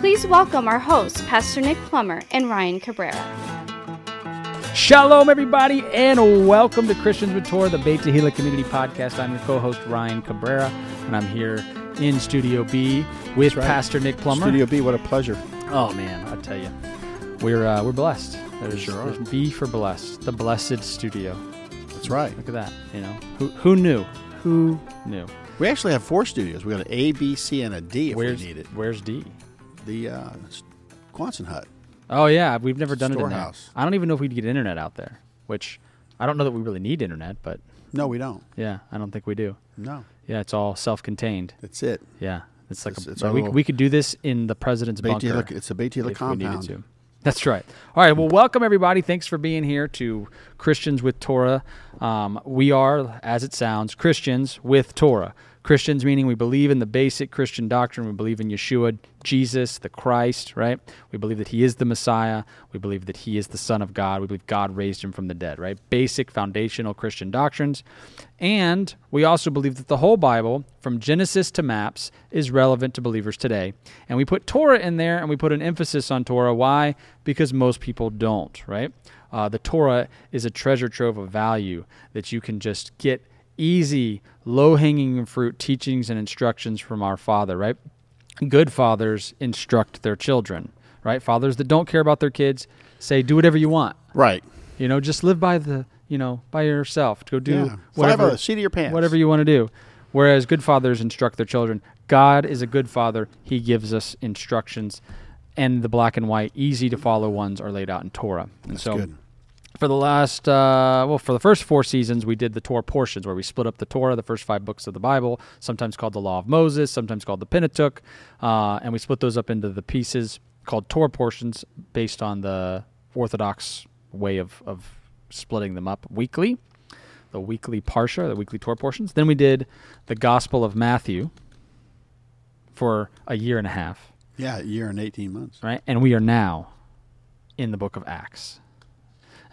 Please welcome our hosts, Pastor Nick Plummer and Ryan Cabrera. Shalom, everybody, and welcome to Christians with Torah, the Beit Tehillah Community Podcast. I'm your co-host Ryan Cabrera, and I'm here in Studio B with right. Pastor Nick Plummer. Studio B, what a pleasure. Oh man, I tell you, we're uh, we're blessed. There's, Sure are. there's B for blessed, the blessed studio. That's right. Look at that. You know, who who knew? Who knew? We actually have four studios. We got an A, B, C, and a D if where's we need it. Where's D? The uh, Quonset hut. Oh yeah, we've never done it in. Storehouse. I don't even know if we'd get internet out there, which I don't know that we really need internet, but No, we don't. yeah, I don't think we do. No, Yeah, it's all self-contained. that's it. Yeah, it's like It's- a, it's we, we could do this in the president's Beit bunker. It's a we compound. That's right. All right. Well, welcome everybody. Thanks for being here to Christians with Torah. Um, we are, as it sounds, Christians with Torah. Christians meaning we believe in the basic Christian doctrine. We believe in Yeshua, Jesus, the Christ, right? We believe that he is the Messiah. We believe that he is the Son of God. We believe God raised him from the dead, right? Basic foundational Christian doctrines. And we also believe that the whole Bible, from Genesis to maps, is relevant to believers today. And we put Torah in there and we put an emphasis on Torah. Why? Because most people don't, right? Uh, the Torah is a treasure trove of value that you can just get easy, low hanging fruit teachings and instructions from our Father, right? Good fathers instruct their children, right? Fathers that don't care about their kids say, do whatever you want. Right. You know, just live by the, you know, by yourself. Go do Yeah. Whatever, seat of your pants. whatever you want to do. Whereas good fathers instruct their children. God is a good father. He gives us instructions, and the black and white, easy to follow ones are laid out in Torah. And That's so, good. For the last, uh, well, for the first four seasons, we did the Torah portions where we split up the Torah, the first five books of the Bible, sometimes called the Law of Moses, sometimes called the Pentateuch, uh, and we split those up into the pieces called Torah portions based on the Orthodox way of, of splitting them up weekly, the weekly Parsha, the weekly Torah portions. Then we did the Gospel of Matthew for a year and a half, Yeah, a year and 18 months. right? And we are now in the book of Acts.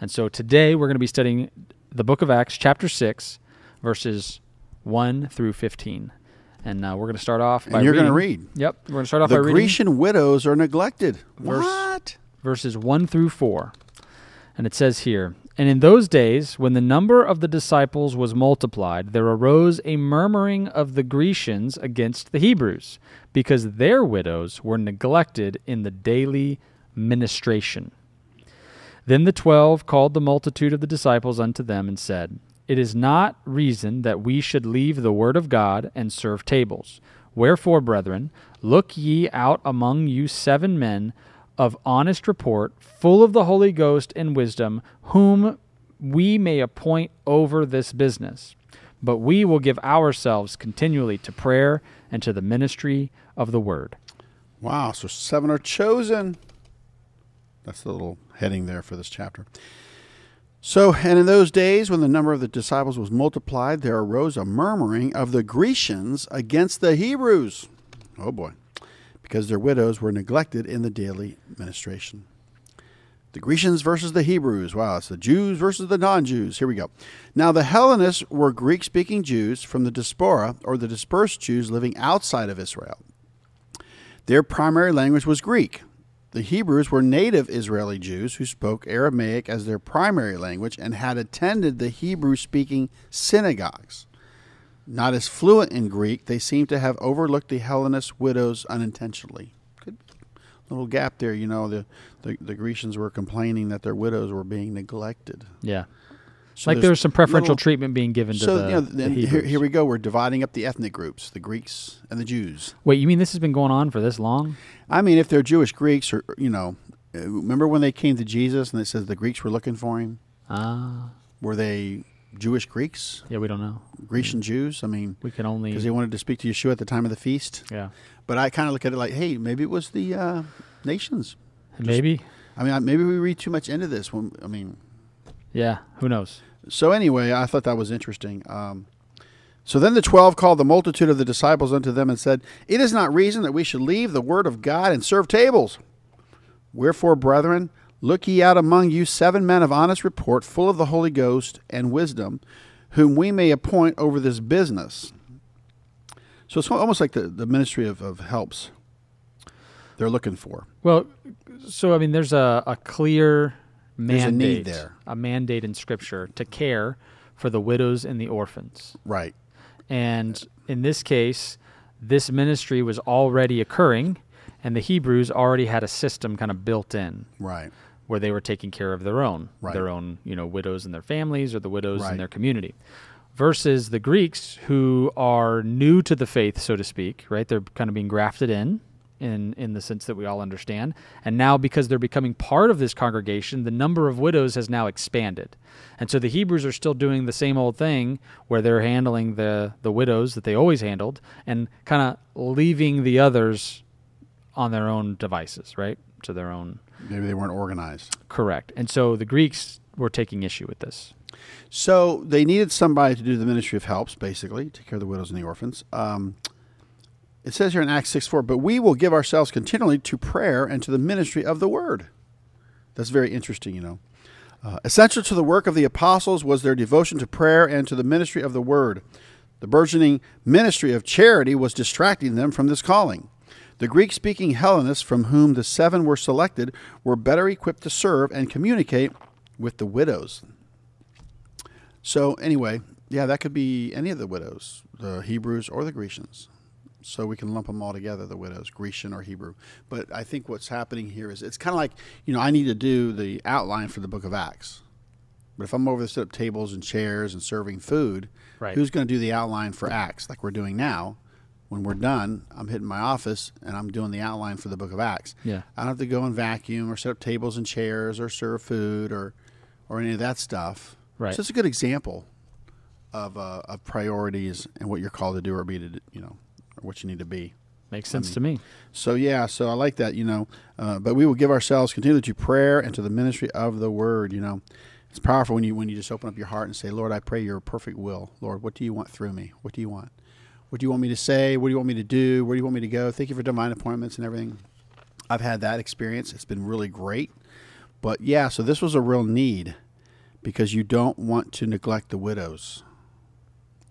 And so today we're going to be studying the book of Acts, chapter 6, verses 1 through 15. And uh, we're going to start off by And you're going to read. Yep, we're going to start off The by reading The Grecian widows are neglected. Verse- what? verses 1 through 4. And it says here And in those days, when the number of the disciples was multiplied, there arose a murmuring of the Grecians against the Hebrews, because their widows were neglected in the daily ministration. Then the twelve called the multitude of the disciples unto them and said, It is not reason that we should leave the word of God and serve tables. Wherefore, brethren, look ye out among you seven men of honest report, full of the Holy Ghost and wisdom, whom we may appoint over this business. But we will give ourselves continually to prayer and to the ministry of the word. Wow. So seven are chosen. That's the little heading there for this chapter. So, and in those days, when the number of the disciples was multiplied, there arose a murmuring of the Grecians against the Hebrews. Oh boy. Because their widows were neglected in the daily ministration. The Grecians versus the Hebrews. Wow, it's the Jews versus the non Jews. Here we go. Now, the Hellenists were Greek speaking Jews from the diaspora, or the dispersed Jews living outside of Israel. Their primary language was Greek. The Hebrews were native Israeli Jews who spoke Aramaic as their primary language and had attended the Hebrew speaking synagogues. Not as fluent in Greek, they seem to have overlooked the Hellenist widows unintentionally. Good little gap there. You know, the, the, the Grecians were complaining that their widows were being neglected. Yeah. So like there's some preferential little- treatment being given to So, the, you know, the here, here we go. We're dividing up the ethnic groups the Greeks and the Jews. Wait, you mean this has been going on for this long? I mean, if they're Jewish Greeks, or you know, uh, remember when they came to Jesus and it says the Greeks were looking for him? Ah, Were they Jewish Greeks, yeah, we don't know. Grecian Jews? I mean, We can only because they wanted to speak to Yeshua at the time of the feast. yeah, But I kind of look at it like, hey, maybe it was the uh, nations. maybe. I mean, maybe we read too much into this. When I mean, Yeah, who knows? So anyway, I thought that was interesting. Um, so then the twelve called the multitude of the disciples unto them and said, It is not reason that we should leave the word of God and serve tables. Wherefore, brethren, look ye out among you seven men of honest report, full of the Holy Ghost and wisdom, whom we may appoint over this business. So it's almost like the, the ministry of, of helps they're looking for. Well, so I mean, there's a, a clear There's a mandate, need there. a mandate in Scripture to care for the widows and the orphans. Right. And in this case, this ministry was already occurring, and the Hebrews already had a system kind of built in Right. where they were taking care of their own, Right. their own, you know, widows and their families or the widows Right. in their community. Versus the Greeks who are new to the faith, so to speak, right? They're kind of being grafted in, in in the sense that we all understand. And now because they're becoming part of this congregation, the number of widows has now expanded. And so the Hebrews are still doing the same old thing where they're handling the the widows that they always handled and kind of leaving the others on their own devices, right? To their own Maybe they weren't organized. Correct. And so the Greeks were taking issue with this. So they needed somebody to do the ministry of helps, basically, take care of the widows and the orphans. Um, it says here in Acts 6 4, but we will give ourselves continually to prayer and to the ministry of the word. That's very interesting, you know. Uh, essential to the work of the apostles was their devotion to prayer and to the ministry of the word. The burgeoning ministry of charity was distracting them from this calling. The Greek speaking Hellenists, from whom the seven were selected, were better equipped to serve and communicate with the widows. So anyway, yeah, that could be any of the widows, the Hebrews or the Grecians. So we can lump them all together, the widows, Grecian or Hebrew. But I think what's happening here is it's kind of like, you know, I need to do the outline for the book of Acts. But if I'm over to set up tables and chairs and serving food, Right. who's going to do the outline for Acts like we're doing now? When we're done, I'm hitting my office and I'm doing the outline for the book of Acts. Yeah. I don't have to go and vacuum or set up tables and chairs or serve food or, or any of that stuff. Right. So it's a good example of, uh, of priorities and what you're called to do or be to, you know, or what you need to be. Makes sense to me. So yeah, so I like that, you know. Uh, but we will give ourselves continually to prayer and to the ministry of the word. You know, it's powerful when you when you just open up your heart and say, Lord, I pray your perfect will. Lord, what do you want through me? What do you want? What do you want me to say? What do you want me to do? Where do you want me to go? Thank you for divine appointments and everything. I've had that experience. It's been really great. But yeah, so this was a real need because you don't want to neglect the widows.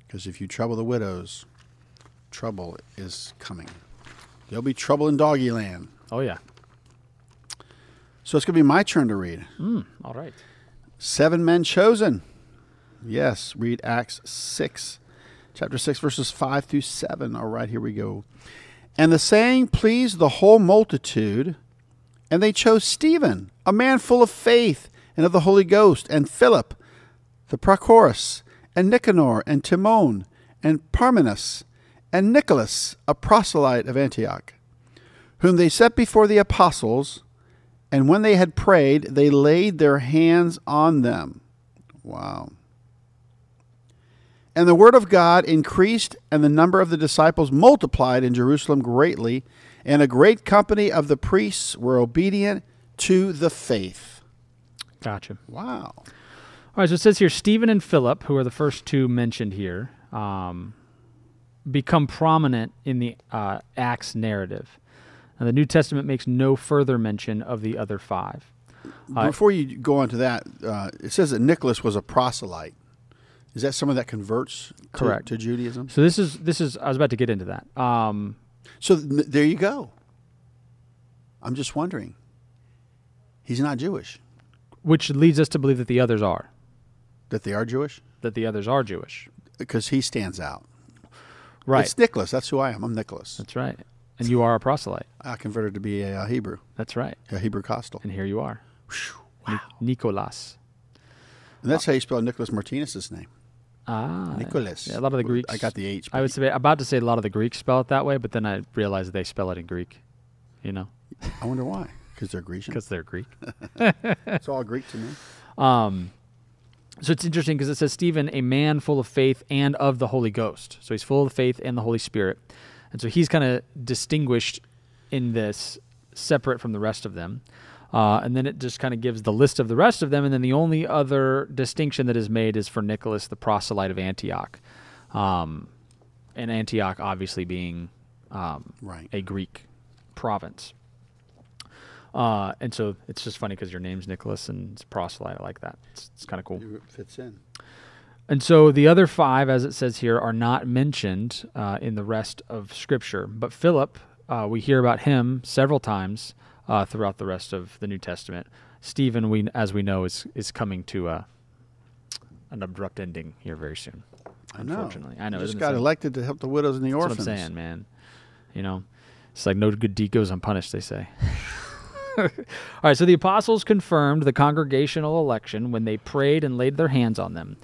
Because if you trouble the widows, trouble is coming. There'll be trouble in doggy land. Oh yeah. So it's going to be my turn to read. Mm, all right. Seven men chosen. Yes, read Acts 6, chapter 6, verses 5 through 7. All right, here we go. And the saying pleased the whole multitude, and they chose Stephen, a man full of faith and of the Holy Ghost, and Philip, the Prochorus, and Nicanor, and Timon, and Parmenas, and Nicholas, a proselyte of Antioch, whom they set before the apostles. And when they had prayed, they laid their hands on them. Wow. And the word of God increased, and the number of the disciples multiplied in Jerusalem greatly, and a great company of the priests were obedient to the faith. Gotcha. Wow. All right. So it says here, Stephen and Philip, who are the first two mentioned here, um, become prominent in the uh, Acts narrative. And the New Testament makes no further mention of the other five. Uh, Before you go on to that, uh, it says that Nicholas was a proselyte. Is that someone that converts to, Correct. to Judaism? So this is this is I was about to get into that. Um, So th- there you go. I'm just wondering. He's not Jewish. which leads us to believe that the others are That they are Jewish? that the others are Jewish. Because he stands out. Right. It's Nicholas. That's who I am. I'm Nicholas. That's right. And you are a proselyte. I converted to be a, uh Hebrew, That's right. a Hebrew Costal. And here you are. Wow. Ni- Nicolas. And that's how you spell Nicholas Martinez's name. Ah. Nicholas. Yeah, a lot of the Greeks. I got the H. I was about to say a lot of the Greeks spell it that way, but then I realized they spell it in Greek. You know, I wonder why. Because they're Grecian. because they're Greek. It's all Greek to me. Um, so it's interesting because it says Stephen, a man full of faith and of the Holy Ghost. So he's full of faith and the Holy Spirit, and so he's kind of distinguished in this, separate from the rest of them. Uh, and then it just kind of gives the list of the rest of them. And then the only other distinction that is made is for Nicholas, the proselyte of Antioch. Um, and Antioch obviously being um, Right. a Greek province. Uh, and so it's just funny because your name's Nicholas and it's proselyte. I like that. It's, it's kind of cool. It fits in. And so the other five, as it says here, are not mentioned uh, in the rest of Scripture. But Philip, uh, we hear about him several times uh, throughout the rest of the New Testament. Stephen, we, as we know, is is coming to a, an abrupt ending here very soon. I know. Unfortunately, I know. He just got elected to help the widows and the That's orphans. what I'm saying, man. You know, it's like no good deed goes unpunished, they say. All right, so the apostles confirmed the congregational election when they prayed and laid their hands on them.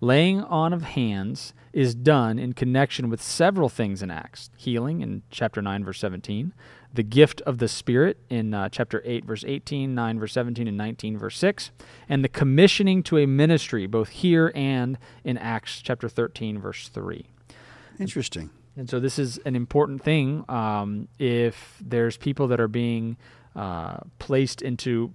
Laying on of hands is done in connection with several things in Acts healing in chapter 9, verse 17, the gift of the Spirit in uh, chapter 8, verse 18, 9, verse 17, and 19, verse 6, and the commissioning to a ministry, both here and in Acts chapter 13, verse 3. Interesting. And so this is an important thing. Um, if there's people that are being uh, placed into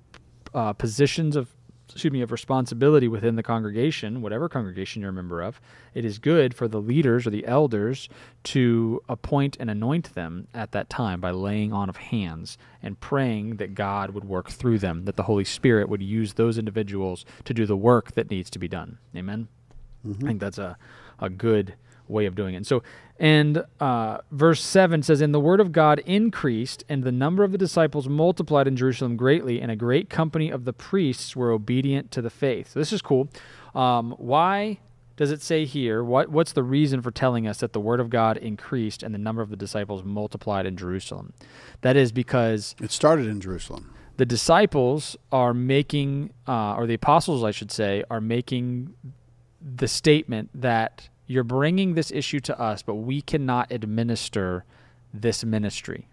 uh, positions of excuse me of responsibility within the congregation, whatever congregation you're a member of, it is good for the leaders or the elders to appoint and anoint them at that time by laying on of hands and praying that God would work through them, that the Holy Spirit would use those individuals to do the work that needs to be done. Amen. I think that's a, a good way of doing it. And so, and uh, verse 7 says, And the word of God increased, and the number of the disciples multiplied in Jerusalem greatly, and a great company of the priests were obedient to the faith. So this is cool. Um, why does it say here? What, what's the reason for telling us that the word of God increased and the number of the disciples multiplied in Jerusalem? That is because It started in Jerusalem. the disciples are making, uh, or the apostles, I should say, are making the statement that you're bringing this issue to us, but we cannot administer this ministry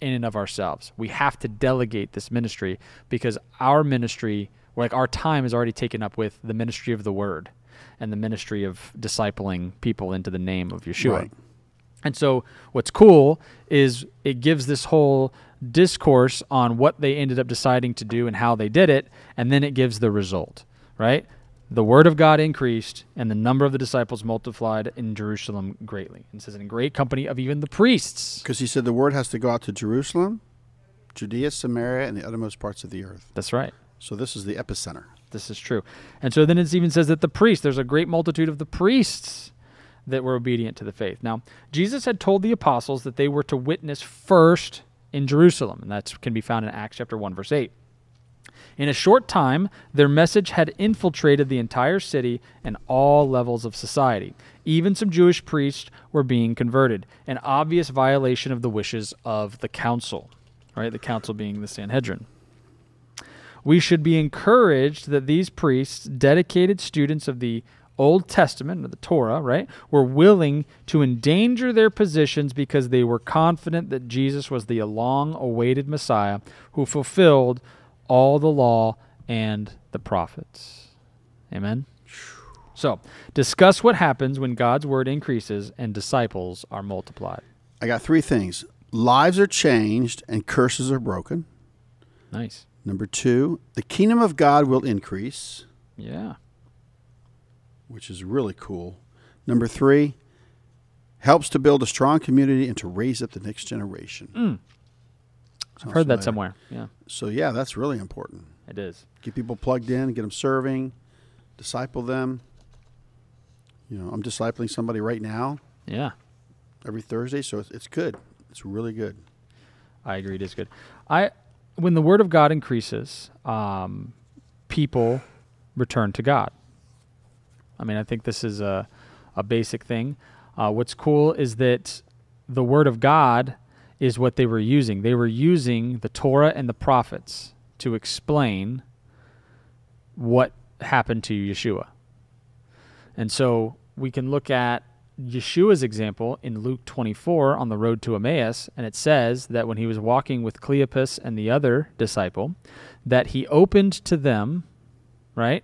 in and of ourselves. We have to delegate this ministry because our ministry, like our time, is already taken up with the ministry of the word and the ministry of discipling people into the name of Yeshua. Right. And so what's cool is it gives this whole discourse on what they ended up deciding to do and how they did it, and then it gives the result, right? The word of God increased, and the number of the disciples multiplied in Jerusalem greatly. And says, in great company of even the priests. Because he said the word has to go out to Jerusalem, Judea, Samaria, and the uttermost parts of the earth. That's right. So this is the epicenter. This is true. And so then it even says that the priests, there's a great multitude of the priests that were obedient to the faith. Now, Jesus had told the apostles that they were to witness first in Jerusalem, and that can be found in Acts chapter 1 verse 8. In a short time, their message had infiltrated the entire city and all levels of society. Even some Jewish priests were being converted, an obvious violation of the wishes of the council, right? The council being the Sanhedrin. We should be encouraged that these priests, dedicated students of the Old Testament, or the Torah, right, were willing to endanger their positions because they were confident that Jesus was the long awaited Messiah who fulfilled all the law and the prophets. Amen. So, discuss what happens when God's word increases and disciples are multiplied. I got three things. Lives are changed and curses are broken. Nice. Number two, the kingdom of God will increase, Yeah. which is really cool. Number three, helps to build a strong community and to raise up the next generation. Mm. I've heard that somewhere. Yeah, So yeah, that's really important. it is. Get people plugged in, get them serving, disciple them. You know, I'm discipling somebody right now Yeah. every Thursday, so it's, it's good. It's really good. I agree. It is good. I when the word of God increases, um, people return to God. I mean, I think this is a a basic thing. Uh, what's cool is that the word of God is what they were using. They were using the Torah and the prophets to explain what happened to Yeshua. And so we can look at Yeshua's example in Luke 24 on the road to Emmaus, and it says that when he was walking with Cleopas and the other disciple, that he opened to them, right,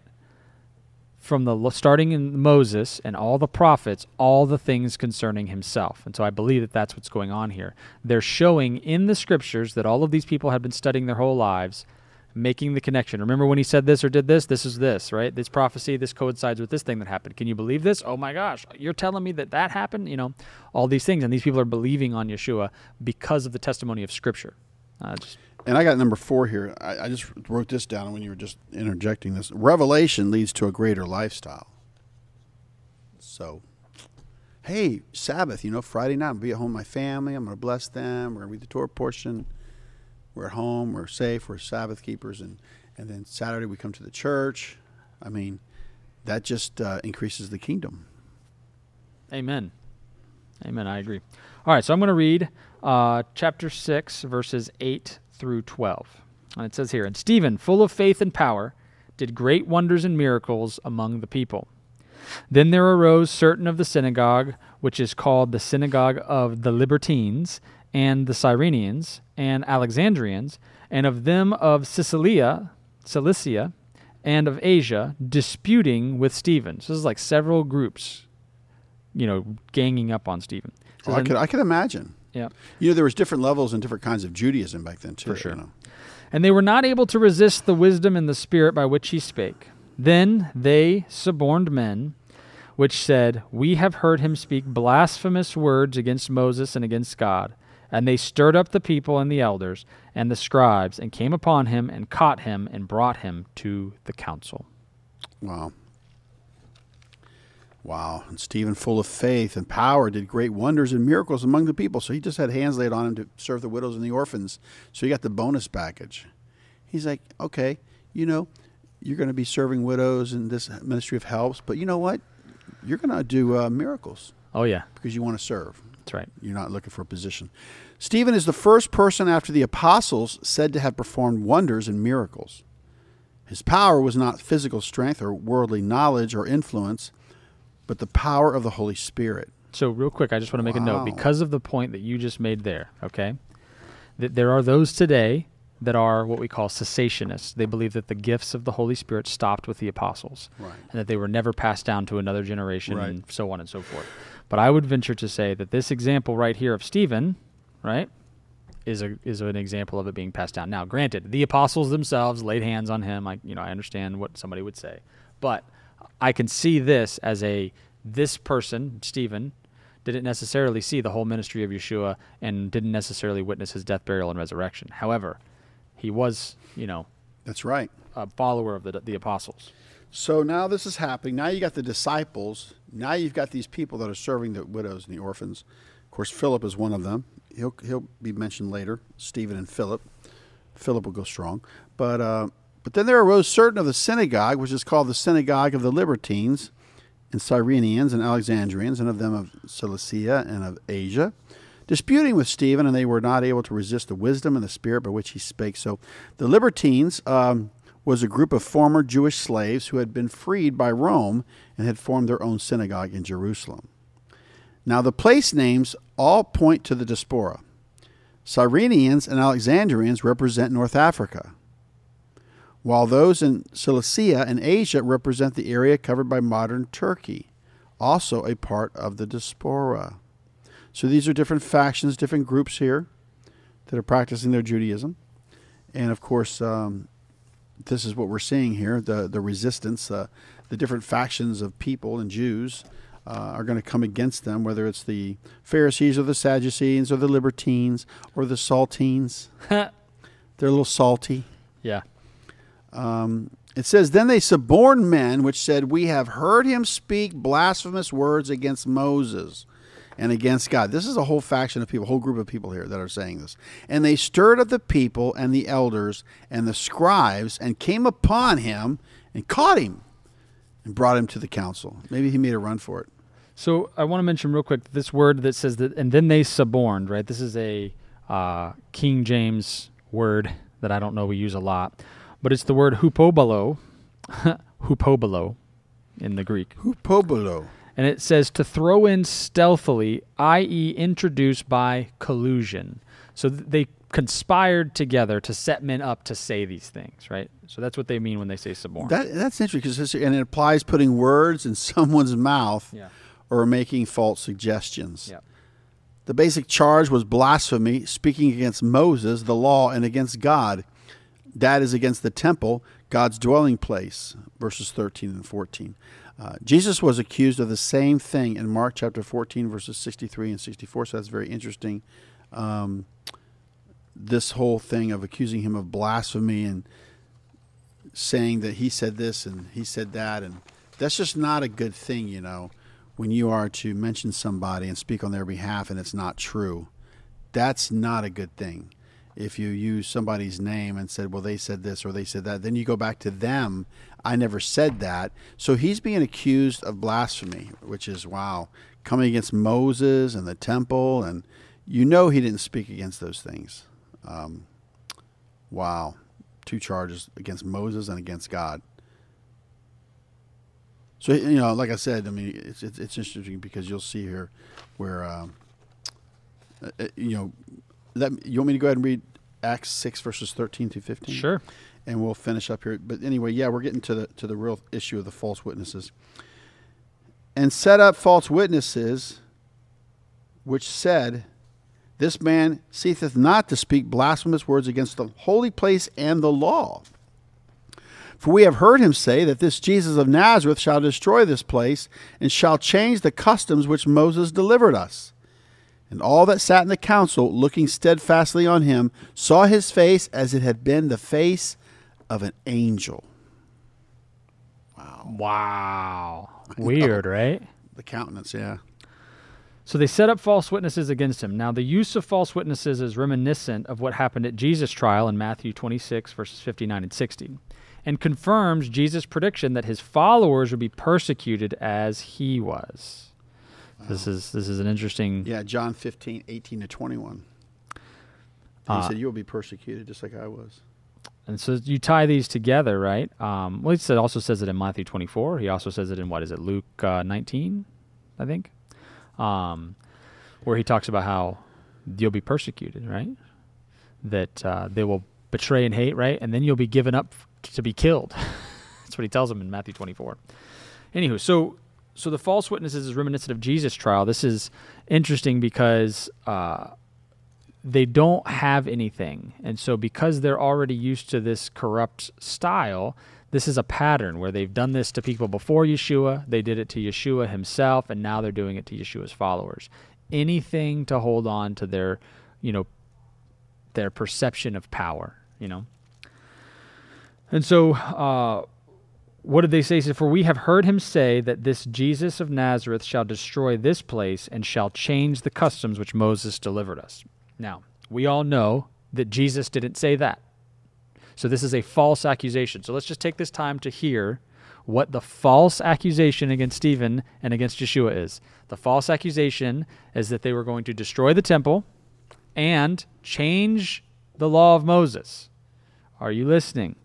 from the starting in Moses and all the prophets, all the things concerning himself. And so I believe that that's what's going on here. They're showing in the scriptures that all of these people had been studying their whole lives making the connection. Remember when he said this or did this? This is this, right? This prophecy, this coincides with this thing that happened. Can you believe this? Oh my gosh, you're telling me that that happened? You know, all these things. And these people are believing on Yeshua because of the testimony of Scripture. Uh, just, And I got number four here. I, I just wrote this down when you were just interjecting this. Revelation leads to a greater lifestyle. So, hey, Sabbath, you know, Friday night, I'll be at home with my family. I'm going to bless them. We're going to read the Torah portion. We're at home. We're safe. We're Sabbath keepers. And, and then Saturday, we come to the church. I mean, that just uh, increases the kingdom. amen. Amen. I agree. All right, so I'm going to read uh, chapter 6, verses 8 through 12. And it says here And Stephen, full of faith and power, did great wonders and miracles among the people. Then there arose certain of the synagogue, which is called the synagogue of the Libertines, and the Cyrenians, and Alexandrians, and of them of Sicilia, Cilicia, and of Asia, disputing with Stephen. So this is like several groups, you know, ganging up on Stephen. Oh, I, could, I could imagine. yeah. You know, there was different levels and different kinds of Judaism back then, too. For sure. You know. And they were not able to resist the wisdom and the spirit by which he spake. Then they suborned men, which said, We have heard him speak blasphemous words against Moses and against God. And they stirred up the people and the elders and the scribes, and came upon him, and caught him, and brought him to the council. Wow. Wow. And Stephen, full of faith and power, did great wonders and miracles among the people. So he just had hands laid on him to serve the widows and the orphans. So he got the bonus package. He's like, okay, you know, you're going to be serving widows in this ministry of helps, but you know what? You're going to do uh, miracles Oh, yeah, because you want to serve. that's right. You're not looking for a position. Stephen is the first person after the apostles said to have performed wonders and miracles. His power was not physical strength or worldly knowledge or influence, but the power of the Holy Spirit. So, real quick, I just want to make a note because of the point that you just made there, okay? That there are those today that are what we call cessationists. They believe that the gifts of the Holy Spirit stopped with the apostles Right. and that they were never passed down to another generation Right. and so on and so forth. But I would venture to say that this example right here of Stephen, right, is a is an example of it being passed down. Now, granted, the apostles themselves laid hands on him. I you know I understand what somebody would say, but I can see this as a this person Stephen didn't necessarily see the whole ministry of Yeshua and didn't necessarily witness his death, burial, and resurrection. However, he was you know That's right. a follower of the the apostles. So now this is happening. Now you got the disciples. Now you've got these people that are serving the widows and the orphans. Of course, Philip is one of them. He'll he'll be mentioned later. Stephen and Philip. Philip will go strong. But uh, but then there arose certain of the synagogue, which is called the synagogue of the Libertines, and Cyrenians and Alexandrians, and of them of Cilicia and of Asia, disputing with Stephen, and they were not able to resist the wisdom and the spirit by which he spake. So the Libertines um, was a group of former Jewish slaves who had been freed by Rome and had formed their own synagogue in Jerusalem. Now, the place names all point to the diaspora. Cyrenians and Alexandrians represent North Africa, while those in Cilicia and Asia represent the area covered by modern Turkey, also a part of the diaspora. So these are different factions, different groups here that are practicing their Judaism. And of course, um, this is what we're seeing here the, the resistance, uh, the different factions of people and Jews. Uh, are going to come against them, whether it's the Pharisees or the Sadducees or the Libertines or the Saltines. They're a little salty. yeah. It says, Then they suborned men, which said, We have heard him speak blasphemous words against Moses and against God. This is a whole faction of people, a whole group of people here that are saying this. And they stirred up the people and the elders and the scribes and came upon him and caught him and brought him to the council. Maybe he made a run for it. So I want to mention real quick this word that says that, and then they suborned, right? This is a uh, King James word that I don't know we use a lot, but it's the word hupobolo, hupobolo in the Greek. Hupobolo. And it says to throw in stealthily, i.e., introduce by collusion. So th- they conspired together to set men up to say these things, right? So that's what they mean when they say suborn. That, that's interesting because and it applies putting words in someone's mouth yeah. or making false suggestions. Yeah. The basic charge was blasphemy, speaking against Moses, the law, and against God. That is against the temple, God's dwelling place, verses 13 and 14. Uh, Jesus was accused of the same thing in Mark chapter 14, verses 63 and 64. So that's very interesting. Um, this whole thing of accusing him of blasphemy and saying that he said this and he said that. And that's just not a good thing, you know, when you are to mention somebody and speak on their behalf and it's not true. That's not a good thing if you use somebody's name and said, well, they said this or they said that, then you go back to them. I never said that. So he's being accused of blasphemy, which is, wow, coming against Moses and the temple. And you know he didn't speak against those things. Um, wow. Two charges against Moses and against God. So, you know, like I said, I mean, it's, it's, interesting because you'll see here where, uh, uh you know, that you want me to go ahead and read Acts six verses thirteen through fifteen? Sure. And we'll finish up here. But anyway, yeah, we're getting to the to the real issue of the false witnesses. And set up false witnesses, which said, This man ceaseth not to speak blasphemous words against the holy place and the law. For we have heard him say that this Jesus of Nazareth shall destroy this place and shall change the customs which Moses delivered us. And all that sat in the council, looking steadfastly on him, saw his face as it had been the face of an angel. Wow. Wow. Weird, right? The countenance, yeah. So they set up false witnesses against him. Now, the use of false witnesses is reminiscent of what happened at Jesus' trial in Matthew 26, verses 59 and 60, and confirms Jesus' prediction that his followers would be persecuted as he was. This is this is an interesting. Yeah, John 15, 18 to 21. he uh, said, You will be persecuted just like I was. And so you tie these together, right? Um, well, it also says it in Matthew 24. He also says it in, what is it, Luke uh, 19, I think, um, where he talks about how you'll be persecuted, right? That uh, they will betray and hate, right? And then you'll be given up to be killed. That's what he tells them in Matthew 24. Anywho, so so the false witnesses is reminiscent of Jesus' trial. This is interesting because uh, they don't have anything, and so because they're already used to this corrupt style, this is a pattern where they've done this to people before Yeshua. They did it to Yeshua himself, and now they're doing it to Yeshua's followers. Anything to hold on to their, you know, their perception of power. You know. And so, uh, what did they say? He said, For we have heard him say that this Jesus of Nazareth shall destroy this place and shall change the customs which Moses delivered us. Now, we all know that Jesus didn't say that. So this is a false accusation. So let's just take this time to hear what the false accusation against Stephen and against Yeshua is. The false accusation is that they were going to destroy the temple and change the law of Moses. Are you listening?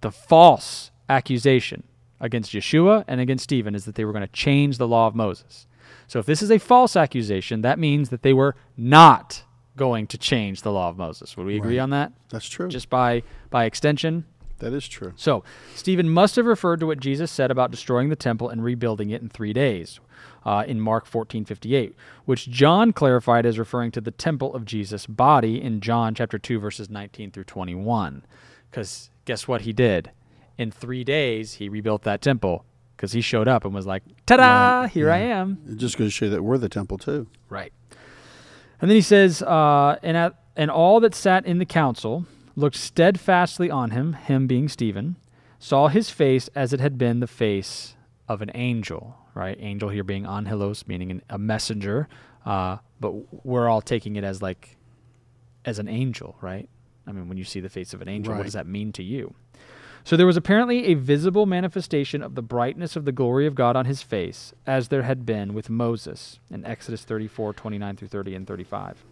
The false accusation against Yeshua and against Stephen is that they were going to change the law of Moses. So if this is a false accusation, that means that they were not going to change the law of Moses. Would we agree right. on that? That's true. Just by by extension. That is true. So Stephen must have referred to what Jesus said about destroying the temple and rebuilding it in three days. Uh, in Mark 14:58, which John clarified as referring to the temple of Jesus' body in John chapter 2 verses 19 through 21. Because guess what he did? In three days, he rebuilt that temple because he showed up and was like, ta da, right. here yeah. I am. It just goes to show that we're the temple too. Right. And then he says, uh, and, at, and all that sat in the council looked steadfastly on him, him being Stephen, saw his face as it had been the face of an angel, right? Angel here being angelos, meaning an, a messenger, uh, but we're all taking it as like, as an angel, right? I mean, when you see the face of an angel, right. what does that mean to you? So there was apparently a visible manifestation of the brightness of the glory of God on his face, as there had been with Moses in Exodus 34, 29 through 30 and 35.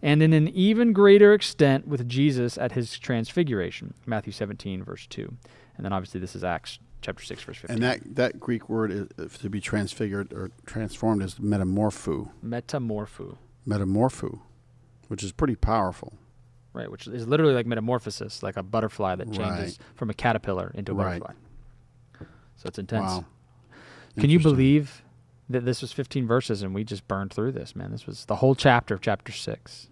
And in an even greater extent with Jesus at his transfiguration, Matthew 17, verse 2. And then obviously this is Acts chapter 6, verse 15. And that, that Greek word is, uh, to be transfigured or transformed is metamorpho. Metamorpho. Metamorpho, which is pretty powerful right? Which is literally like metamorphosis, like a butterfly that changes right. from a caterpillar into a right. butterfly. So it's intense. Wow. Can you believe that this was 15 verses and we just burned through this, man? This was the whole chapter of chapter 6.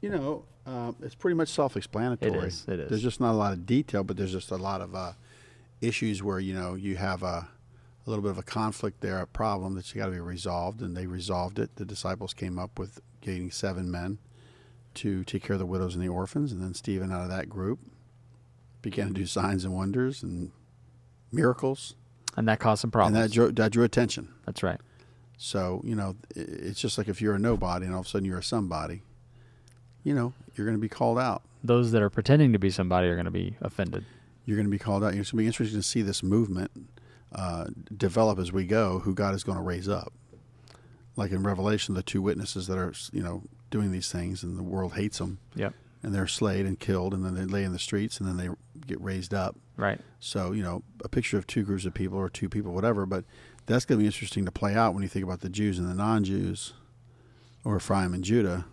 You know, Um, it's pretty much self-explanatory. It is, it is. There's just not a lot of detail, but there's just a lot of uh, issues where you know you have a, a little bit of a conflict there, a problem that's got to be resolved, and they resolved it. The disciples came up with getting seven men to take care of the widows and the orphans, and then Stephen out of that group began to do signs and wonders and miracles, And that caused some problems. and that drew, that drew attention. That's right. So, you know, it's just like if you're a nobody and all of a sudden you're a somebody, you know, you're going to be called out. Those that are pretending to be somebody are going to be offended. You're going to be called out. It's going to be interesting to see this movement uh, develop as we go, who God is going to raise up. Like in Revelation, the two witnesses that are, you know, doing these things and the world hates them Yep. and they're slayed and killed and then they lay in the streets and then they get raised up. Right. So, you know, a picture of two groups of people or two people, whatever, but that's going to be interesting to play out when you think about the Jews and the non Jews, or Ephraim and Judah,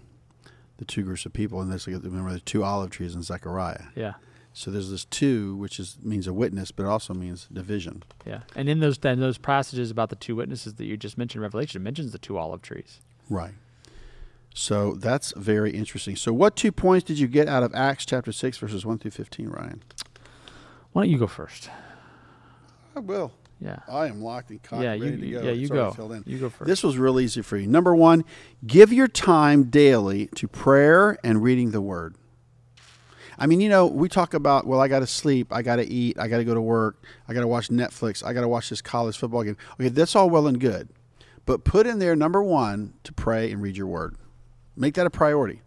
the two groups of people. And there's like, remember the two olive trees in Zechariah. Yeah. So there's this two, which is means a witness, but it also means division. Yeah. And in those then those passages about the two witnesses that you just mentioned, Revelation, it mentions the two olive trees. Right. So that's very interesting. So, what two points did you get out of Acts chapter 6, verses 1 through 15, Ryan? Why don't you go first? I will. Yeah. I am locked and cocked, yeah, ready you, to go. yeah, you It's go. filled in. You go first. This was real easy for you. Number one, give your time daily to prayer and reading the Word. I mean, you know, we talk about, well, I got to sleep, I got to eat, I got to go to work, I got to watch Netflix, I got to watch this college football game. Okay, that's all well and good. But put in there, number one, to pray and read your Word. Make that a priority.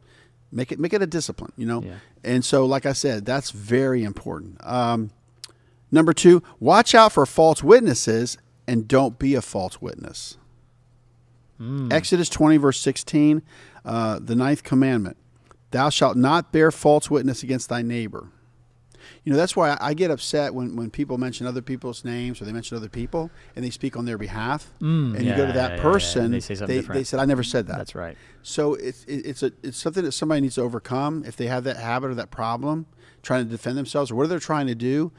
Make it make it a discipline, you know. Yeah. And so, like I said, that's very important. Um, number two, watch out for false witnesses and don't be a false witness. Exodus 20, verse 16, uh, the ninth commandment Thou shalt not bear false witness against thy neighbor. You know, that's why I get upset when, when people mention other people's names or they mention other people and they speak on their behalf. Mm, and you go to that yeah, yeah, yeah. person, They say something they, different. they said, I never said that. That's right. So it's it- it's a it's something that somebody needs to overcome if they have that habit or that problem, trying to defend themselves or whatever they're trying to do.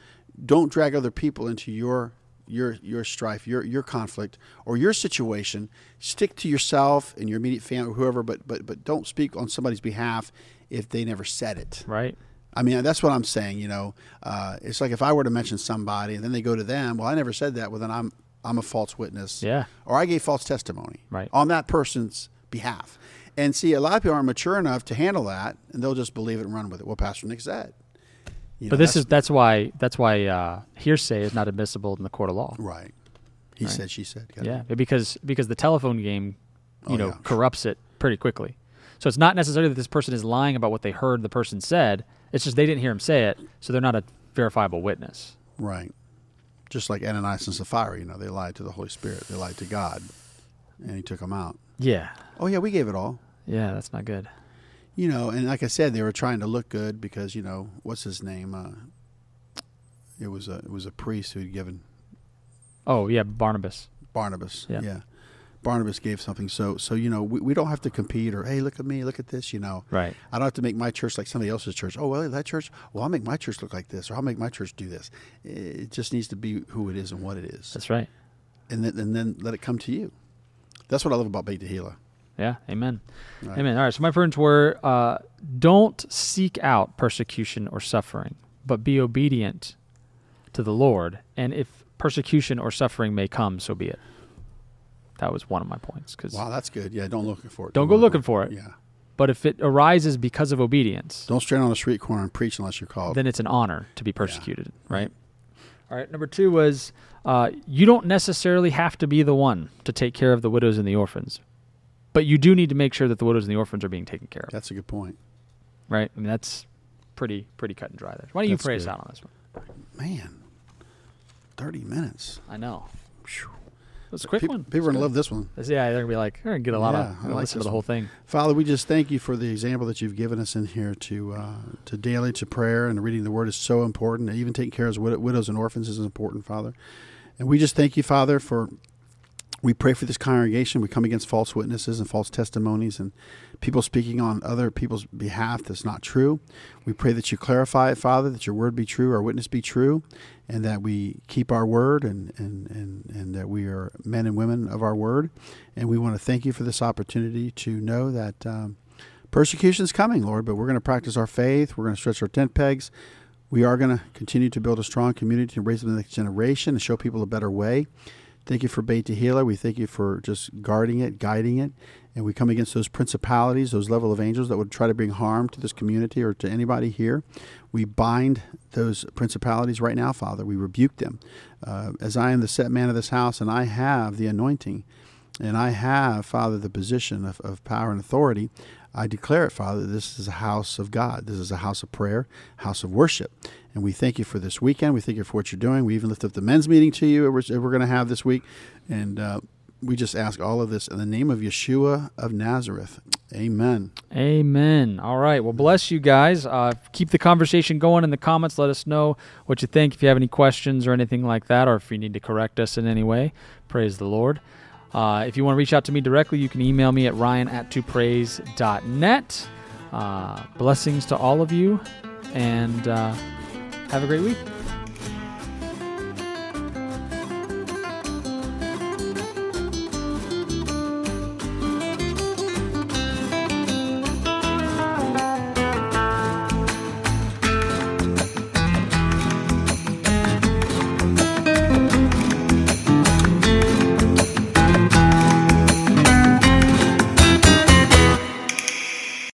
Don't drag other people into your your your strife, your your conflict, or your situation. Stick to yourself and your immediate family, or whoever, but but but don't speak on somebody's behalf if they never said it. Right. I mean, that's what I'm saying. You know, uh, it's like if I were to mention somebody and then they go to them, well, I never said that. Well, then I'm I'm a false witness. Yeah. Or I gave false testimony. Right. On that person's behalf. And see, a lot of people aren't mature enough to handle that, and they'll just believe it and run with it. Well, Pastor Nick said. You But know, this that's- is that's why that's why uh, hearsay is not admissible in the court of law. right. He said, she said. Got it. Yeah, because because the telephone game, you Oh, know, yeah. corrupts it pretty quickly. So it's not necessarily that this person is lying about what they heard the person said. It's just they didn't hear him say it, so they're not a verifiable witness. Right. Just like Ananias and Sapphira, you know, they lied to the Holy Spirit. They lied to God, and he took them out. Yeah, Oh, yeah, we gave it all. yeah, that's not good. You know, and like I said, they were trying to look good because you know what's his name? Uh, it was a it was a priest who had given Oh yeah, Barnabas. Barnabas. Yeah. Barnabas gave something. So so you know we, we don't have to compete or hey look at me look at this you know. Right. I don't have to make my church like somebody else's church. Oh well that church well I'll make my church look like this or I'll make my church do this. It just needs to be who it is and what it is, That's right. and then and then let it come to you. That's what I love about Beit Tehillah. Yeah. Amen. Right. Amen. All right. So my friends were: uh, don't seek out persecution or suffering, but be obedient to the Lord. And if persecution or suffering may come, so be it. That was one of my points. Because, Wow, that's good. Yeah, don't look for it. Don't go looking for it. Yeah, but if it arises because of obedience, don't stand on a street corner and preach unless you're called. then it's an honor to be persecuted, right? All right. Number two was uh, you don't necessarily have to be the one to take care of the widows and the orphans, but you do need to make sure that the widows and the orphans are being taken care of, that's a good point. right? I mean, that's pretty pretty cut and dry there. Why don't you That's pray us out on this one? Man, thirty minutes. I know. Phew. It's a quick Peop- one. People are gonna love this one. Yeah, they're gonna be like, they're gonna get a lot Yeah, of I like listen to the whole thing. Father, we just thank you for the example that you've given us in here to uh, to daily to prayer and reading the Word is so important. Even taking care of widows and orphans is important, Father. And we just thank you, Father, for we pray for this congregation. We come against false witnesses and false testimonies and people speaking on other people's behalf that's not true. We pray that you clarify it, Father, that your word be true, our witness be true, and that we keep our word and, and, and, and that we are men and women of our word. And we want to thank you for this opportunity to know that um, is coming, Lord, but we're going to practice our faith. We're going to stretch our tent pegs. We are going to continue to build a strong community and raise the next generation and show people a better way. Thank you for Beit Tehillah. We thank you for just guarding it, guiding it. And we come against those principalities, those level of angels that would try to bring harm to this community or to anybody here. We bind those principalities right now, Father. We rebuke them. Uh, as I am the set man of this house and I have the anointing and I have, Father, the position of, of power and authority, I declare it, Father, this is a house of God. This is a house of prayer, house of worship. And we thank you for this weekend. We thank you for what you're doing. We even lift up the men's meeting to you we're, we're going to have this week. And uh, we just ask all of this in the name of Yeshua of Nazareth. Amen. Amen. All right. Well, bless you guys. Uh, keep the conversation going in the comments. Let us know what you think. If you have any questions or anything like that, or if you need to correct us in any way, praise the Lord. Uh, if you want to reach out to me directly, you can email me at ryan at. Uh, blessings to all of you, and uh, have a great week.